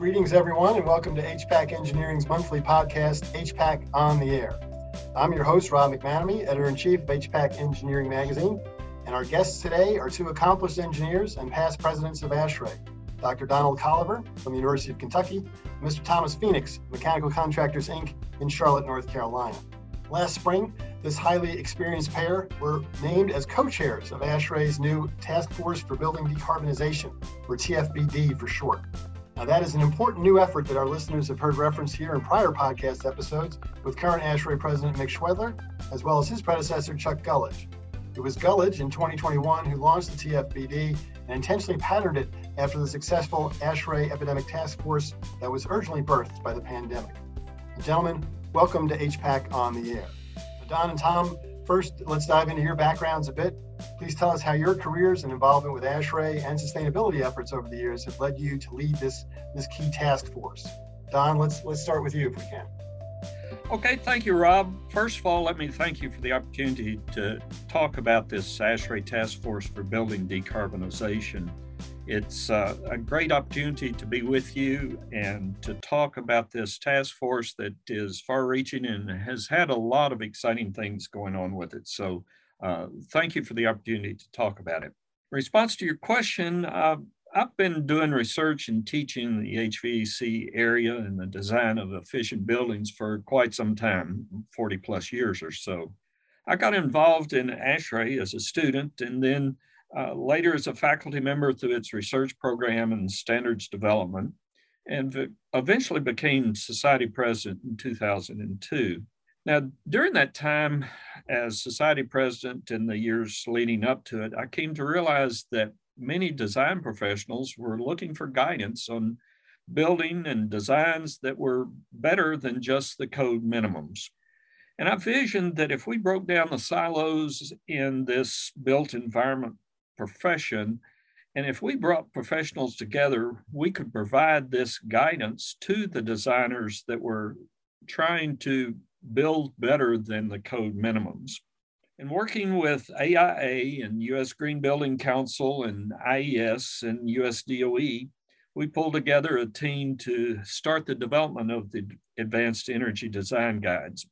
Greetings, everyone, and welcome to HPAC Engineering's monthly podcast, HPAC on the Air. I'm your host, Rob McManamy, editor in chief of HPAC Engineering Magazine, and our guests today are two accomplished engineers and past presidents of ASHRAE Dr. Donald Colliver from the University of Kentucky, Mr. Thomas Phoenix, Mechanical Contractors Inc. in Charlotte, North Carolina. Last spring, this highly experienced pair were named as co chairs of ASHRAE's new Task Force for Building Decarbonization, or TFBD for short. Now, that is an important new effort that our listeners have heard referenced here in prior podcast episodes with current ASHRAE President Mick Schwedler, as well as his predecessor, Chuck Gulledge. It was Gulledge in 2021 who launched the TFBD and intentionally patterned it after the successful ASHRAE Epidemic Task Force that was urgently birthed by the pandemic. Gentlemen, welcome to HPAC on the Air. Don and Tom, first, let's dive into your backgrounds a bit. Please tell us how your careers and involvement with ASHRAE and sustainability efforts over the years have led you to lead this, this key task force. Don, let's let's start with you if we can. Okay, thank you, Rob. First of all, let me thank you for the opportunity to talk about this ASHRAE Task Force for Building Decarbonization. It's uh, a great opportunity to be with you and to talk about this task force that is far reaching and has had a lot of exciting things going on with it. So uh, thank you for the opportunity to talk about it. In response to your question, uh, I've been doing research and teaching in the HVAC area and the design of efficient buildings for quite some time, 40 plus years or so. I got involved in ASHRAE as a student and then uh, later as a faculty member through its research program and standards development, and eventually became society president in 2002. Now, during that time as society president in the years leading up to it, I came to realize that many design professionals were looking for guidance on building and designs that were better than just the code minimums. And I visioned that if we broke down the silos in this built environment profession, and if we brought professionals together, we could provide this guidance to the designers that were trying to build better than the code minimums. And working with AIA and US Green Building Council and IES and US DOE, we pulled together a team to start the development of the Advanced Energy Design Guides.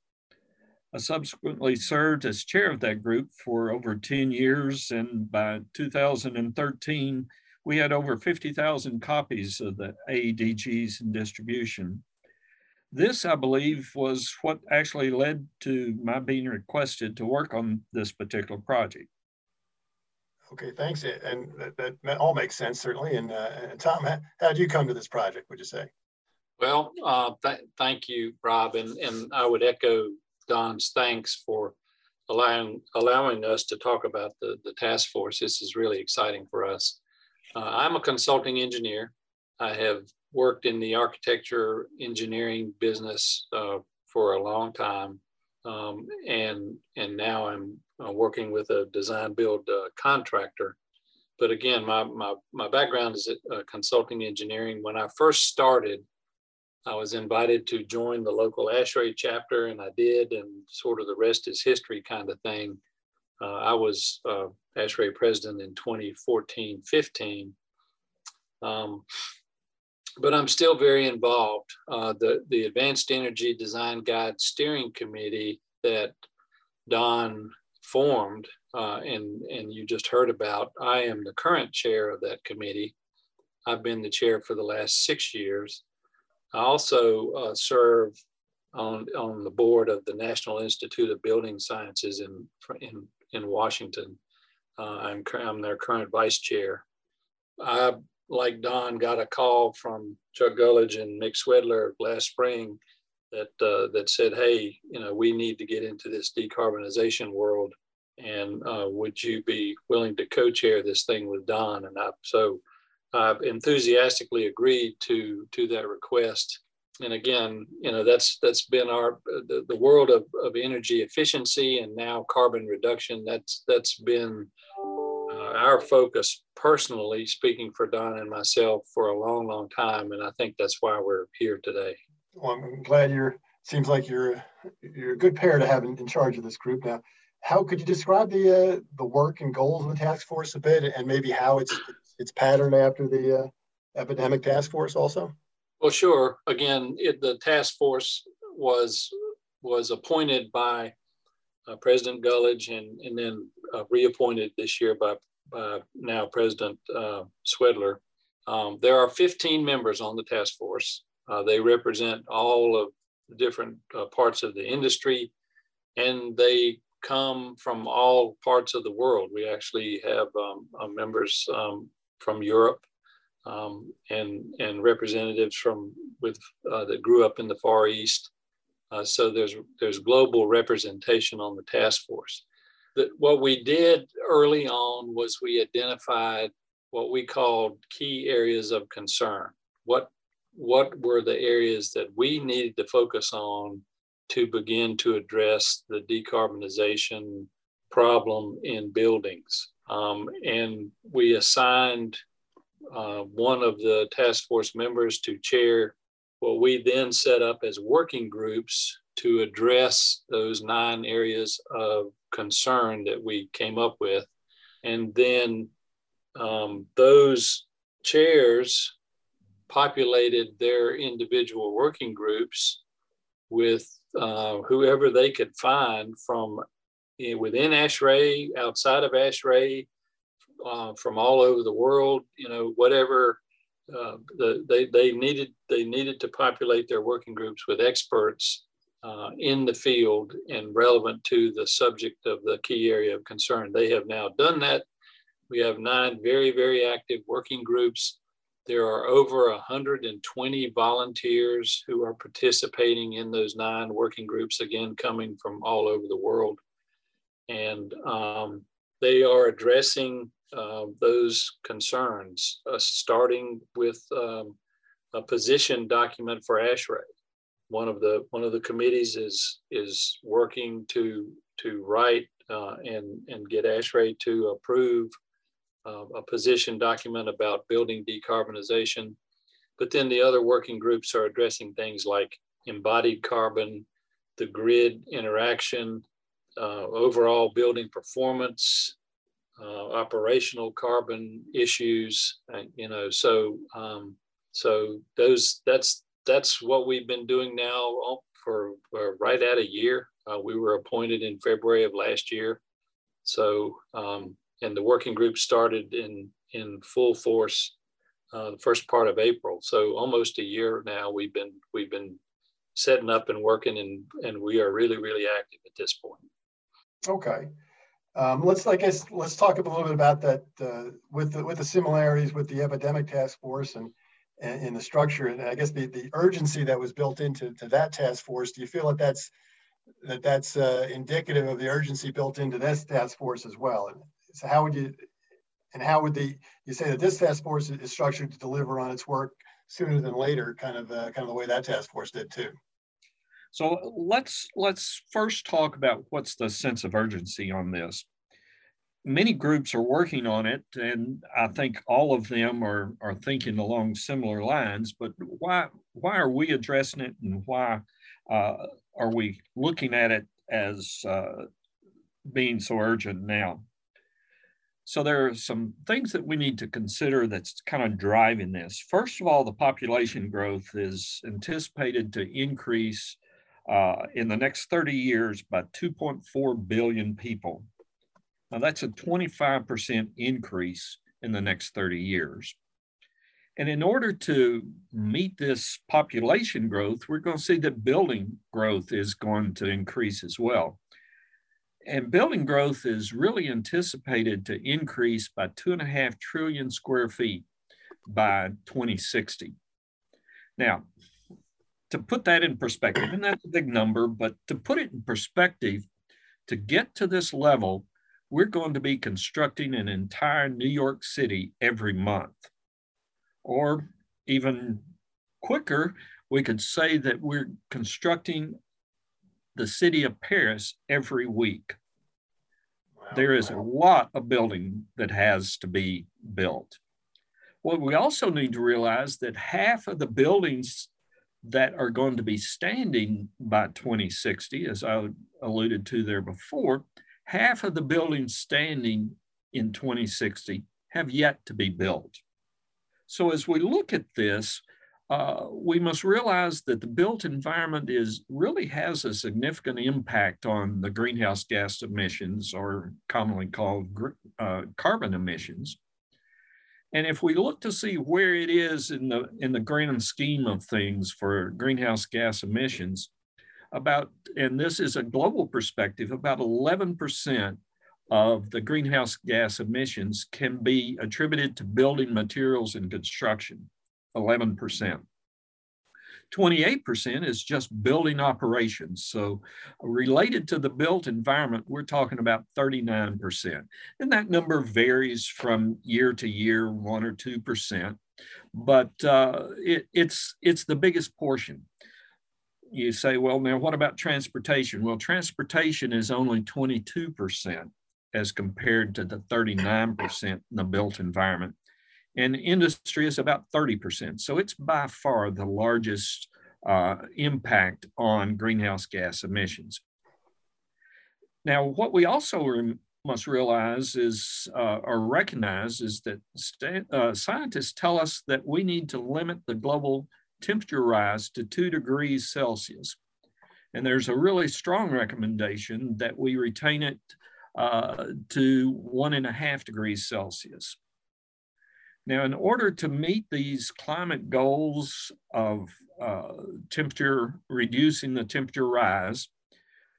I subsequently served as chair of that group for over 10 years, and by 2013, we had over 50,000 copies of the AEDGs in distribution. This, I believe, was what actually led to my being requested to work on this particular project. Okay, thanks. And that, that all makes sense, certainly. And, uh, and Tom, how, how, did you come to this project, would you say? Well, uh, th thank you, Rob. And, and I would echo Don's thanks for allowing, allowing us to talk about the, the task force. This is really exciting for us. Uh, I'm a consulting engineer. I have worked in the architecture engineering business uh, for a long time. Um, and, and now I'm uh, working with a design build uh, contractor. But again, my, my, my background is uh, consulting engineering. When I first started, I was invited to join the local ASHRAE chapter, and I did, and sort of the rest is history kind of thing. Uh, I was uh, ASHRAE president in 2014 15. Um, but I'm still very involved. Uh, the, the Advanced Energy Design Guide Steering Committee that Don formed uh, and, and you just heard about, I am the current chair of that committee. I've been the chair for the last six years. I also uh, serve on, on the board of the National Institute of Building Sciences in, in, in Washington. Uh, I'm, I'm their current vice chair. I like Don, got a call from Chuck Gulledge and Mick Schwedler last spring that uh, that said, "Hey, you know, we need to get into this decarbonization world, and uh, would you be willing to co-chair this thing with Don?" And I, so I've enthusiastically agreed to to that request. And again, you know, that's that's been our the, the world of, of energy efficiency and now carbon reduction. That's that's been our focus personally, speaking for Don and myself, for a long, long time, and I think that's why we're here today. Well, I'm glad you're. Seems like you're you're a good pair to have in, in charge of this group. Now, how could you describe the uh, the work and goals of the task force a bit, and maybe how it's it's patterned after the uh, epidemic task force also? Well, sure. Again, it, the task force was was appointed by uh, President Gulledge and, and then uh, reappointed this year by, by now President uh, Schwedler. Um, there are 15 members on the task force. Uh, they represent all of the different uh, parts of the industry and they come from all parts of the world. We actually have um, uh, members um, from Europe um, and and representatives from with uh, that grew up in the Far East. Uh, so there's there's global representation on the task force. That what we did early on was we identified what we called key areas of concern. What what were the areas that we needed to focus on to begin to address the decarbonization problem in buildings. Um, and we assigned uh, one of the task force members to chair what we then set up as working groups to address those nine areas of concern that we came up with. And then um, those chairs populated their individual working groups with uh, whoever they could find from within ASHRAE, outside of ASHRAE, uh, from all over the world, you know, whatever uh, the, they, they needed, they needed to populate their working groups with experts uh, in the field and relevant to the subject of the key area of concern. They have now done that. We have nine very, very active working groups there are over 120 volunteers who are participating in those nine working groups, again, coming from all over the world. And um, they are addressing uh, those concerns, uh, starting with um, a position document for ASHRAE. One of the one of the committees is is working to to write uh, and and get ASHRAE to approve uh, a position document about building decarbonization. But then the other working groups are addressing things like embodied carbon, the grid interaction, uh, overall building performance, uh, operational carbon issues. Uh, you know, so um, so those that's that's what we've been doing now for, for right at a year. Uh, we were appointed in February of last year, so um, and the working group started in in full force uh, the first part of April. So almost a year now we've been we've been setting up and working, and and we are really really active at this point. Okay. Um, let's, I guess, let's talk a little bit about that uh, with the, with the similarities with the epidemic task force and, and in the structure, and I guess the, the urgency that was built into to that task force. Do you feel that that's that that's uh, indicative of the urgency built into this task force as well? And So how would you, and how would the, you say that this task force is structured to deliver on its work sooner than later, kind of, uh, kind of the way that task force did too. So let's let's first talk about what's the sense of urgency on this. Many groups are working on it, and I think all of them are are thinking along similar lines. But why why are we addressing it, and why uh, are we looking at it as uh, being so urgent now? So there are some things that we need to consider that's kind of driving this. First of all, the population growth is anticipated to increase uh, in the next 30 years by 2.4 billion people. Now that's a 25% increase in the next 30 years. And in order to meet this population growth, we're going to see that building growth is going to increase as well. And building growth is really anticipated to increase by two and a half trillion square feet by 2060. Now, to put that in perspective, and that's a big number, but to put it in perspective, to get to this level, we're going to be constructing an entire New York City every month. Or even quicker, we could say that we're constructing the city of Paris every week. Wow. There is a lot of building that has to be built. Well, we also need to realize that half of the buildings that are going to be standing by 2060, as I alluded to there before, half of the buildings standing in 2060 have yet to be built. So as we look at this, uh, we must realize that the built environment is really has a significant impact on the greenhouse gas emissions, or commonly called uh, carbon emissions. And if we look to see where it is in the in the grand scheme of things for greenhouse gas emissions, about and this is a global perspective, about 11% of the greenhouse gas emissions can be attributed to building materials and construction. 11%. 28% is just building operations. So, related to the built environment, we're talking about 39%. And that number varies from year to year, one or 2%. But uh, it, it's, it's the biggest portion. You say, well, now what about transportation? Well, transportation is only 22% as compared to the 39% in the built environment and industry is about 30%. So it's by far the largest uh, impact on greenhouse gas emissions. Now, what we also must realize is, uh, or recognize, is that uh, scientists tell us that we need to limit the global temperature rise to two degrees Celsius. And there's a really strong recommendation that we retain it uh, to one and a half degrees Celsius. Now, in order to meet these climate goals of uh, temperature, reducing the temperature rise,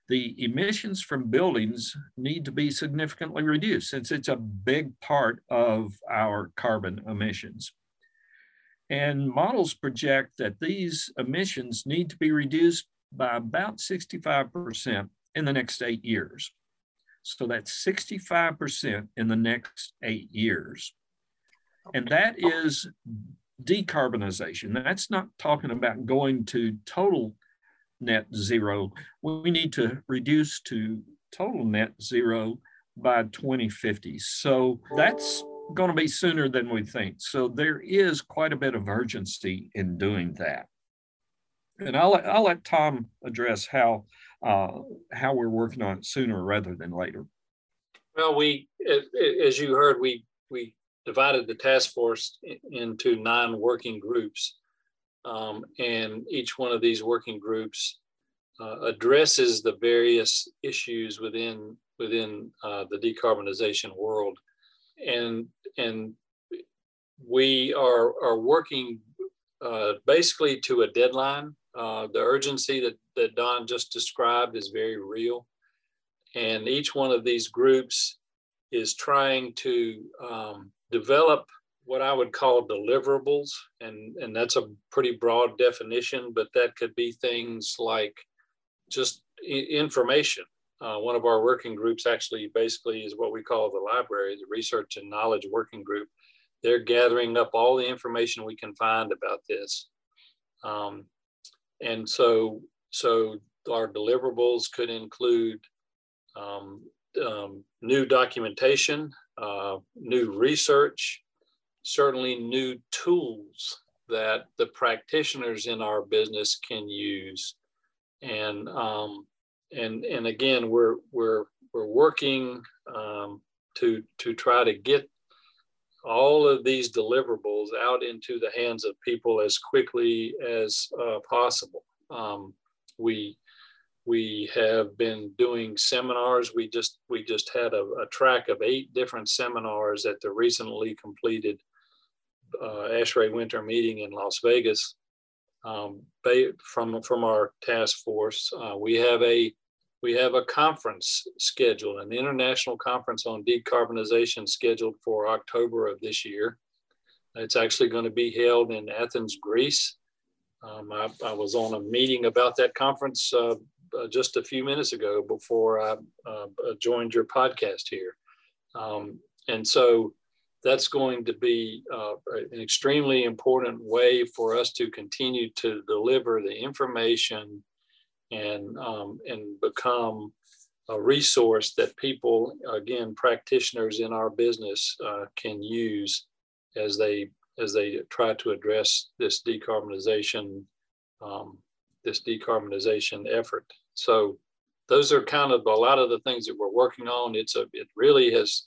the emissions from buildings need to be significantly reduced since it's a big part of our carbon emissions. And models project that these emissions need to be reduced by about 65% in the next eight years. So that's 65% in the next eight years. And that is decarbonization. That's not talking about going to total net zero. We need to reduce to total net zero by 2050. So that's going to be sooner than we think. So there is quite a bit of urgency in doing that. And I'll, I'll let Tom address how, uh, how we're working on it sooner rather than later. Well, we, as you heard, we, we divided the task force into nine working groups. Um, and each one of these working groups uh, addresses the various issues within within uh, the decarbonization world. And, and we are, are working uh, basically to a deadline. Uh, the urgency that, that Don just described is very real. And each one of these groups is trying to um, develop what I would call deliverables, and, and that's a pretty broad definition, but that could be things like just information. Uh, one of our working groups actually basically is what we call the library, the Research and Knowledge Working Group. They're gathering up all the information we can find about this. Um, and so, so our deliverables could include um, um, new documentation, uh, new research, certainly new tools that the practitioners in our business can use. And um, and and again, we're we're we're working um, to to try to get all of these deliverables out into the hands of people as quickly as uh, possible. Um, we we have been doing seminars. We just we just had a, a track of eight different seminars at the recently completed uh, ASHRAE Winter Meeting in Las Vegas. Um, from from our task force, uh, we have a we have a conference scheduled, an international conference on decarbonization scheduled for October of this year. It's actually going to be held in Athens, Greece. Um, I, I, was on a meeting about that conference uh, uh, just a few minutes ago before I uh, joined your podcast here. Um, and so that's going to be uh, an extremely important way for us to continue to deliver the information and, um, and become a resource that people, again, practitioners in our business uh, can use as they as they try to address this decarbonization um, this decarbonization effort. So those are kind of a lot of the things that we're working on. It's a it really has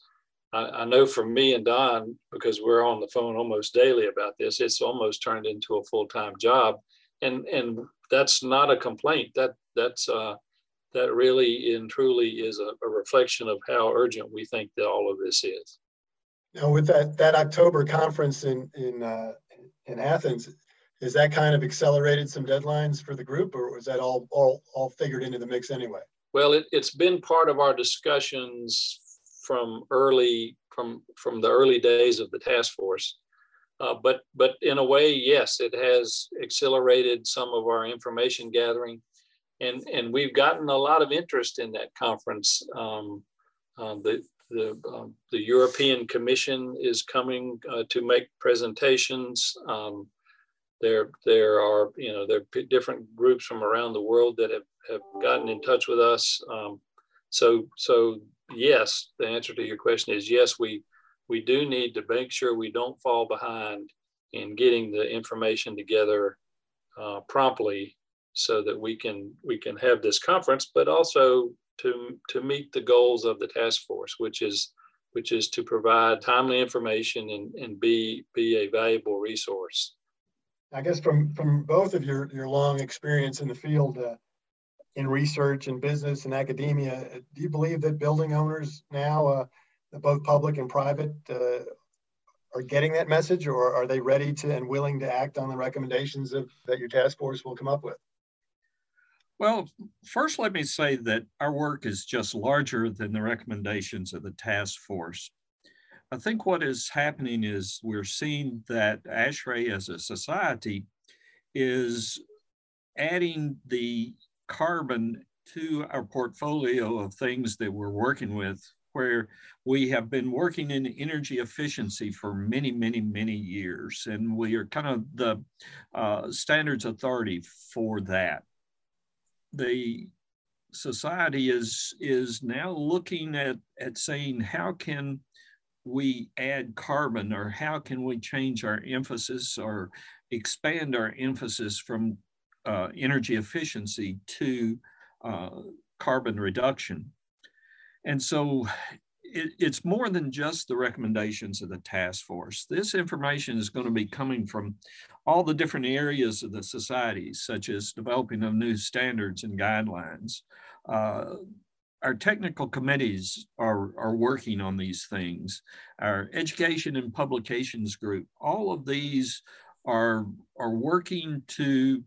I, I, know for me and Don, because we're on the phone almost daily about this, it's almost turned into a full-time job. And, and that's not a complaint. That, that's, uh, that really and truly is a, a reflection of how urgent we think that all of this is. Now, with that, that October conference in, in, uh, in Athens, is that kind of accelerated some deadlines for the group or was that all, all, all figured into the mix anyway? Well, it, it's been part of our discussions from early, from, from the early days of the task force. Uh, but, but in a way, yes, it has accelerated some of our information gathering. And, and we've gotten a lot of interest in that conference. Um, uh, the, the, um, the European Commission is coming uh, to make presentations. Um, there, there are, you know, there are different groups from around the world that have, have gotten in touch with us. Um, so, so yes, the answer to your question is yes, we, we do need to make sure we don't fall behind in getting the information together uh, promptly so that we can we can have this conference, but also to to meet the goals of the task force, which is which is to provide timely information and, and be be a valuable resource. I guess from from both of your your long experience in the field uh, in research and business and academia, uh, do you believe that building owners now, uh, both public and private, uh, are getting that message, or are they ready to and willing to act on the recommendations of, that your task force will come up with? Well, first, let me say that our work is just larger than the recommendations of the task force. I think what is happening is we're seeing that ASHRAE as a society is adding the carbon to our portfolio of things that we're working with, where we have been working in energy efficiency for many, many, many years. And we are kind of the uh, standards authority for that. The society is, is now looking at, at saying, how can we add carbon or how can we change our emphasis or expand our emphasis from uh, energy efficiency to uh, carbon reduction. And so it, it's more than just the recommendations of the task force. This information is going to be coming from all the different areas of the society, such as developing of new standards and guidelines, uh, our technical committees are, are working on these things. Our education and publications group, all of these are, are working to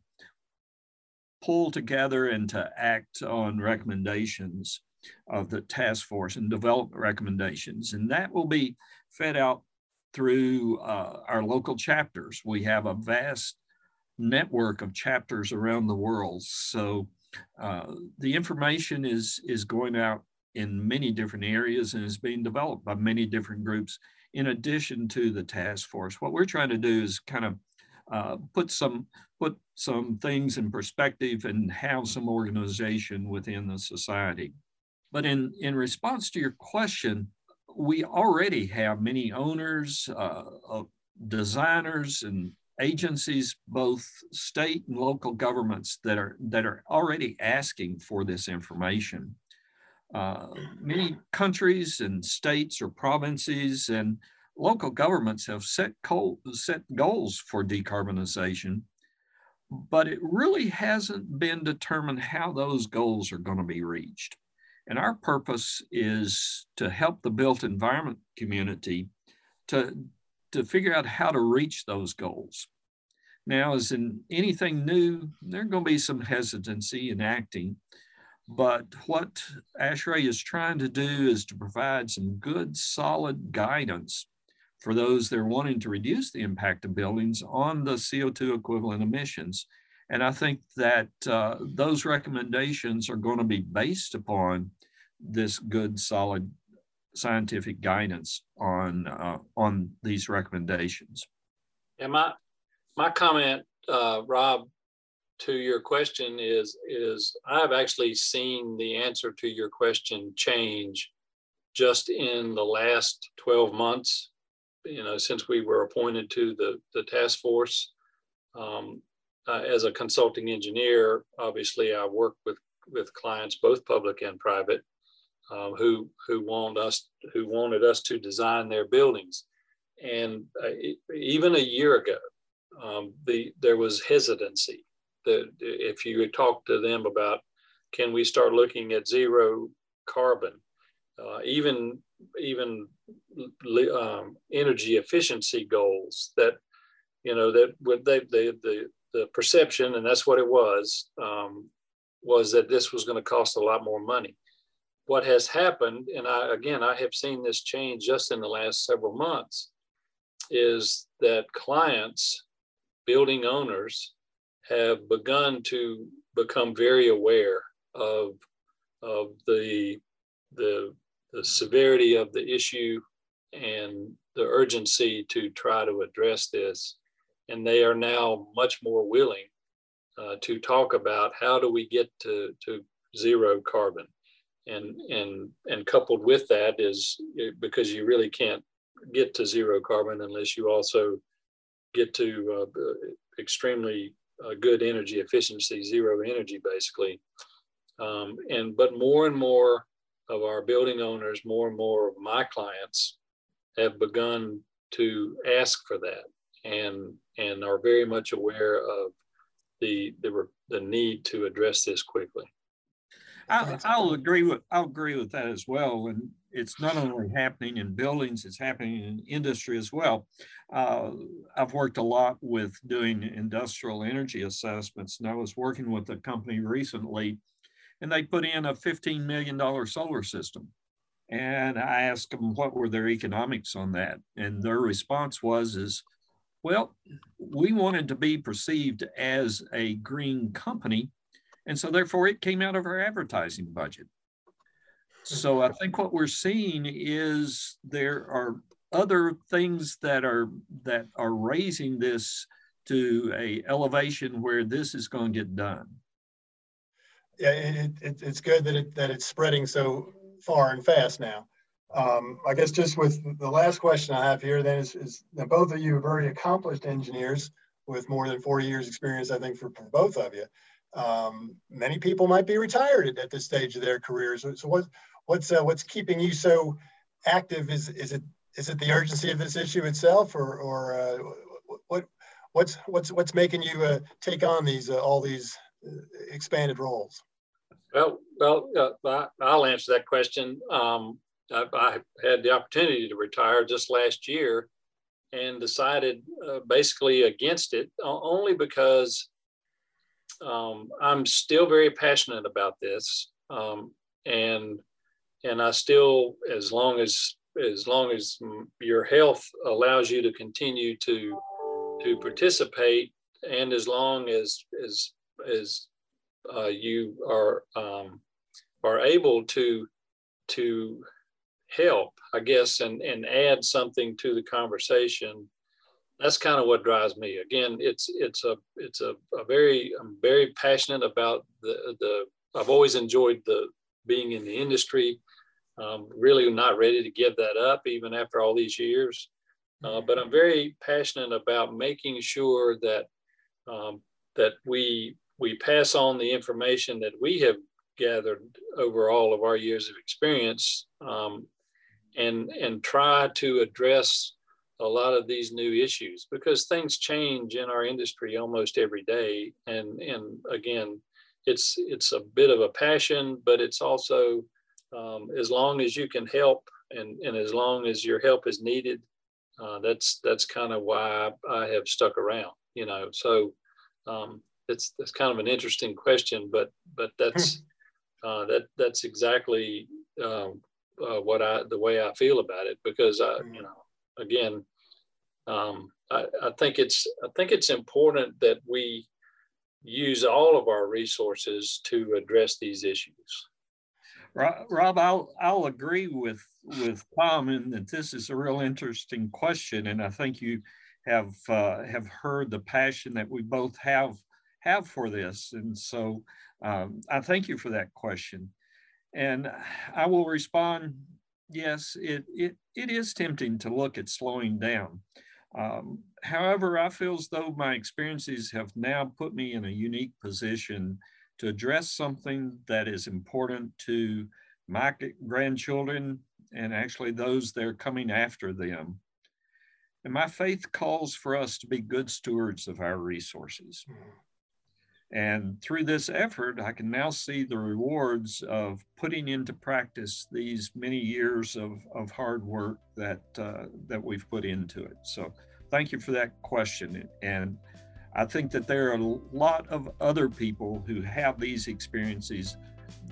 pull together and to act on recommendations of the task force and develop recommendations. And that will be fed out through uh, our local chapters. We have a vast network of chapters around the world. So uh, the information is, is going out in many different areas and is being developed by many different groups in addition to the task force. What we're trying to do is kind of uh, put some put some things in perspective and have some organization within the society. But in, in response to your question, we already have many owners, uh, designers, and agencies, both state and local governments that are that are already asking for this information. Uh, many countries and states or provinces and local governments have set, set goals for decarbonization, but it really hasn't been determined how those goals are going to be reached. And our purpose is to help the built environment community to to figure out how to reach those goals. Now, as in anything new, there's going to be some hesitancy in acting. But what ASHRAE is trying to do is to provide some good, solid guidance for those that are wanting to reduce the impact of buildings on the CO2 equivalent emissions. And I think that uh, those recommendations are going to be based upon this good, solid scientific guidance on uh, on these recommendations. Yeah, my my comment, uh, Rob, to your question is is I've actually seen the answer to your question change just in the last 12 months. You know, since we were appointed to the the task force. Um, uh, as a consulting engineer, obviously I work with with clients both public and private, um, who who want us who wanted us to design their buildings, and uh, even a year ago, um, the there was hesitancy that if you talked to them about can we start looking at zero carbon, uh, even even um, energy efficiency goals that you know that would they the the the perception and that's what it was um, was that this was going to cost a lot more money what has happened and i again i have seen this change just in the last several months is that clients building owners have begun to become very aware of of the the the severity of the issue and the urgency to try to address this. And they are now much more willing uh, to talk about how do we get to, to zero carbon and and and coupled with that is because you really can't get to zero carbon unless you also get to uh, extremely uh, good energy efficiency zero energy basically um, and but more and more of our building owners more and more of my clients have begun to ask for that and and are very much aware of the the, the need to address this quickly. I'll, I'll agree with I'll agree with that as well. And it's not only happening in buildings; it's happening in industry as well. Uh, I've worked a lot with doing industrial energy assessments, and I was working with a company recently, and they put in a $15 million solar system. And I asked them what were their economics on that, and their response was, "is well, we wanted to be perceived as a green company, and so therefore it came out of our advertising budget. So I think what we're seeing is there are other things that are that are raising this to a elevation where this is going to get done. Yeah, it, it, it's good that it that it's spreading so far and fast now. Um, I guess just with the last question I have here then is, is both of you are very accomplished engineers with more than 40 years experience, I think for, for both of you. Um, many people might be retired at, this stage of their careers. So, so what, what's, uh, what's keeping you so active? Is, is it, is it the urgency of this issue itself or, or uh, what, what's, what's, what's making you uh, take on these, uh, all these uh, expanded roles? Well, well, uh, I'll answer that question. Um, I, I, had the opportunity to retire just last year and decided basically against it only because um, I'm still very passionate about this. Um, and and I still, as long as as long as your health allows you to continue to to participate, and as long as as as uh, you are um, are able to to help, I guess, and, and add something to the conversation. That's kind of what drives me. Again, it's it's a it's a, a very I'm very passionate about the the I've always enjoyed the being in the industry. Um, really not ready to give that up even after all these years. Uh, but I'm very passionate about making sure that um, that we we pass on the information that we have gathered over all of our years of experience um, and and try to address a lot of these new issues because things change in our industry almost every day. And and again it's it's a bit of a passion but it's also um, as long as you can help and and as long as your help is needed uh, that's that's kind of why I, have stuck around you know? So um, it's that's kind of an interesting question but but that's hmm. uh, that that's exactly um, uh, what I the way I feel about it because I you know again um, I, I think it's I think it's important that we use all of our resources to address these issues. Rob, I'll I'll agree with with Tom in that this is a real interesting question, and I think you have uh, have heard the passion that we both have have for this, and so um, I thank you for that question. And I will respond, yes, it, it, it is tempting to look at slowing down. Um, however, I feel as though my experiences have now put me in a unique position to address something that is important to my grandchildren, and actually those that are coming after them. And my faith calls for us to be good stewards of our resources. And through this effort, I can now see the rewards of putting into practice these many years of, of hard work that, uh, that we've put into it. So thank you for that question. And I think that there are a lot of other people who have these experiences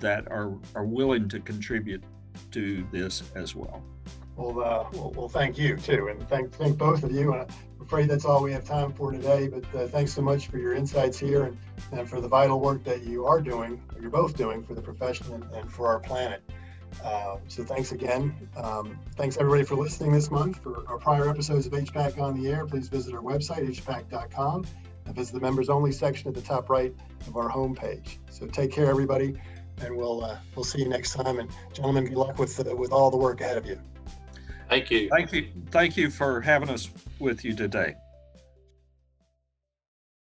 that are, are willing to contribute to this as well. Well, uh, well, well, thank you too, and thank thank both of you. And I'm afraid that's all we have time for today. But uh, thanks so much for your insights here and, and for the vital work that you are doing, you're both doing for the profession and, and for our planet. Uh, so thanks again. Um, thanks everybody for listening this month. For our prior episodes of HPAC on the air, please visit our website hpac.com and visit the members only section at the top right of our homepage. So take care, everybody, and we'll uh, we'll see you next time. And gentlemen, good luck with uh, with all the work ahead of you. Thank you. Thank you. Thank you for having us with you today.